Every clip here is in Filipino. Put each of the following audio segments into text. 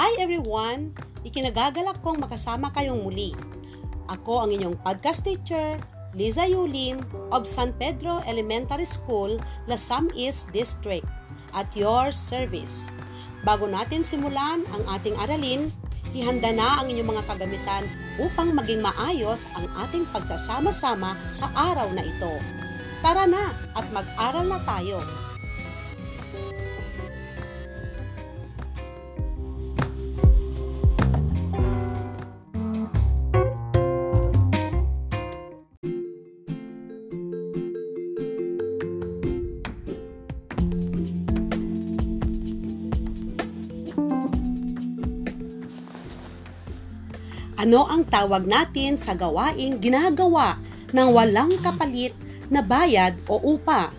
Hi everyone! Ikinagagalak kong makasama kayong muli. Ako ang inyong podcast teacher, Liza Yulim of San Pedro Elementary School, Lasam East District, at your service. Bago natin simulan ang ating aralin, ihanda na ang inyong mga kagamitan upang maging maayos ang ating pagsasama-sama sa araw na ito. Tara na at mag-aral na tayo. Ano ang tawag natin sa gawaing ginagawa ng walang kapalit na bayad o upa?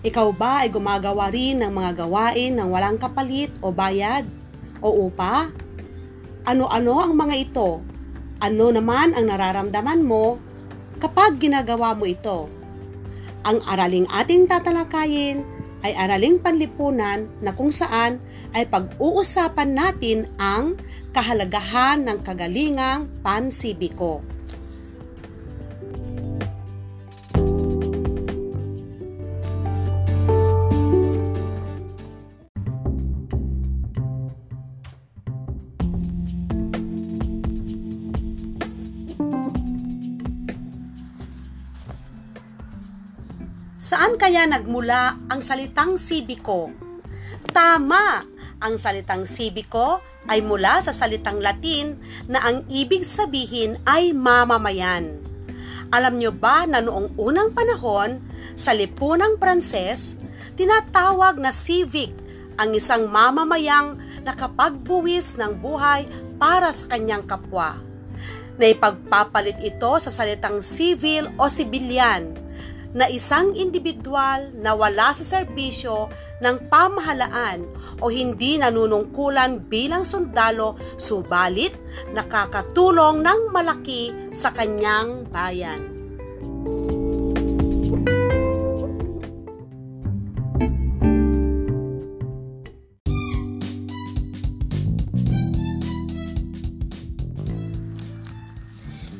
Ikaw ba ay gumagawa rin ng mga gawain ng walang kapalit o bayad o upa? Ano-ano ang mga ito? Ano naman ang nararamdaman mo kapag ginagawa mo ito? Ang araling ating tatalakayin ay araling panlipunan na kung saan ay pag-uusapan natin ang kahalagahan ng kagalingang pansibiko. Saan kaya nagmula ang salitang sibiko? Tama! Ang salitang sibiko ay mula sa salitang Latin na ang ibig sabihin ay mamamayan. Alam nyo ba na noong unang panahon, sa lipunang Pranses, tinatawag na civic ang isang mamamayang nakapagbuwis ng buhay para sa kanyang kapwa. Naipagpapalit ito sa salitang civil o civilian na isang individual na wala sa serbisyo ng pamahalaan o hindi nanunungkulan bilang sundalo subalit nakakatulong ng malaki sa kanyang bayan.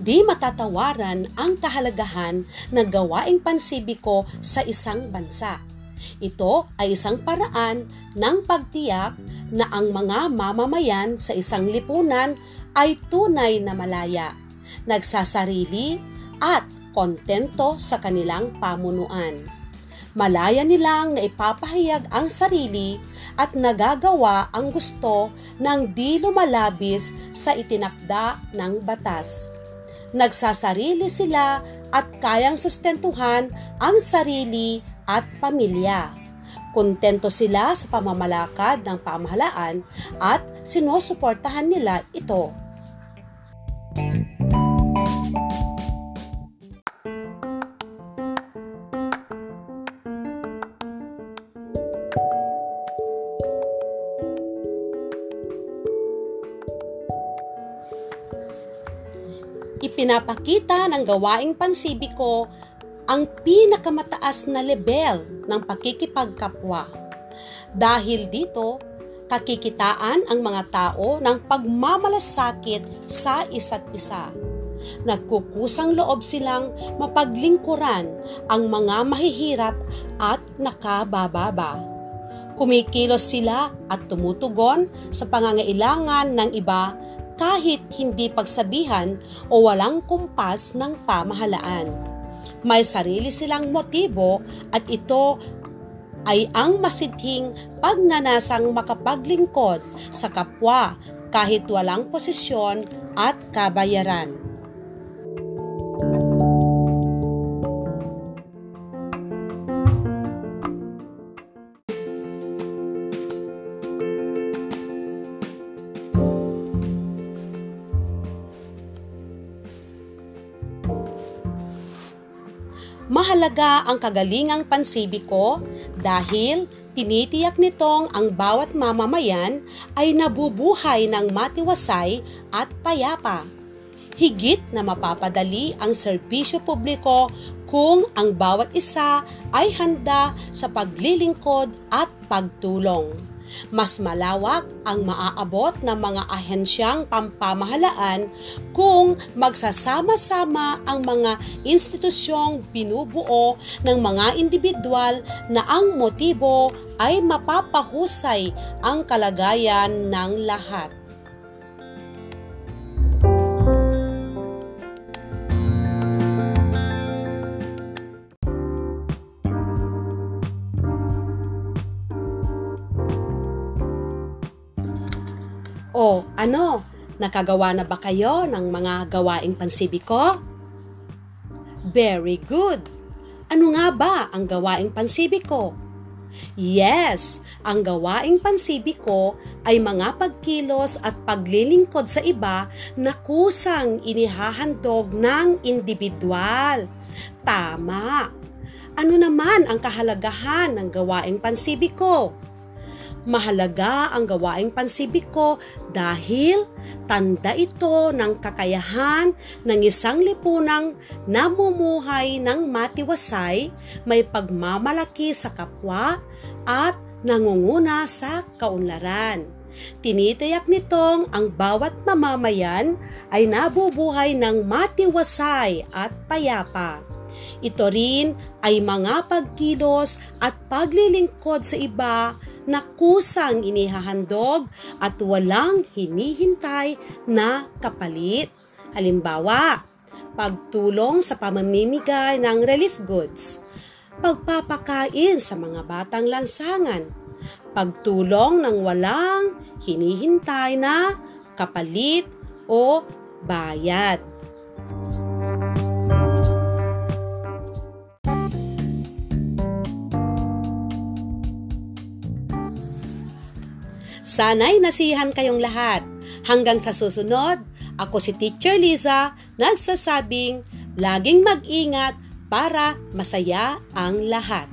Di matatawaran ang kahalagahan ng gawaing pansibiko sa isang bansa. Ito ay isang paraan ng pagtiyak na ang mga mamamayan sa isang lipunan ay tunay na malaya, nagsasarili at kontento sa kanilang pamunuan. Malaya nilang naipapahayag ang sarili at nagagawa ang gusto ng di lumalabis sa itinakda ng batas nagsasarili sila at kayang sustentuhan ang sarili at pamilya. Kontento sila sa pamamalakad ng pamahalaan at sinusuportahan nila ito. Ipinapakita ng gawaing pansibiko ang pinakamataas na level ng pakikipagkapwa. Dahil dito, kakikitaan ang mga tao ng pagmamalasakit sa isa't isa. Nagkukusang loob silang mapaglingkuran ang mga mahihirap at nakabababa. Kumikilos sila at tumutugon sa pangangailangan ng iba kahit hindi pagsabihan o walang kumpas ng pamahalaan. May sarili silang motibo at ito ay ang masidhing pagnanasang makapaglingkod sa kapwa kahit walang posisyon at kabayaran. Mahalaga ang kagalingang pansibiko dahil tinitiyak nitong ang bawat mamamayan ay nabubuhay ng matiwasay at payapa. Higit na mapapadali ang serbisyo publiko kung ang bawat isa ay handa sa paglilingkod at pagtulong. Mas malawak ang maaabot ng mga ahensyang pampamahalaan kung magsasama-sama ang mga institusyong binubuo ng mga individual na ang motibo ay mapapahusay ang kalagayan ng lahat. O ano, nakagawa na ba kayo ng mga gawaing pansibiko? Very good! Ano nga ba ang gawaing pansibiko? Yes, ang gawaing pansibiko ay mga pagkilos at paglilingkod sa iba na kusang inihahandog ng individual. Tama! Ano naman ang kahalagahan ng gawaing pansibiko? Mahalaga ang gawaing pansibiko dahil tanda ito ng kakayahan ng isang lipunang namumuhay ng matiwasay, may pagmamalaki sa kapwa at nangunguna sa kaunlaran. Tinitiyak nitong ang bawat mamamayan ay nabubuhay ng matiwasay at payapa. Ito rin ay mga pagkilos at paglilingkod sa iba na kusang inihahandog at walang hinihintay na kapalit. Halimbawa, pagtulong sa pamamimigay ng relief goods, pagpapakain sa mga batang lansangan, pagtulong ng walang hinihintay na kapalit o bayad. Sana'y nasihan kayong lahat. Hanggang sa susunod, ako si Teacher Liza, nagsasabing laging mag-ingat para masaya ang lahat.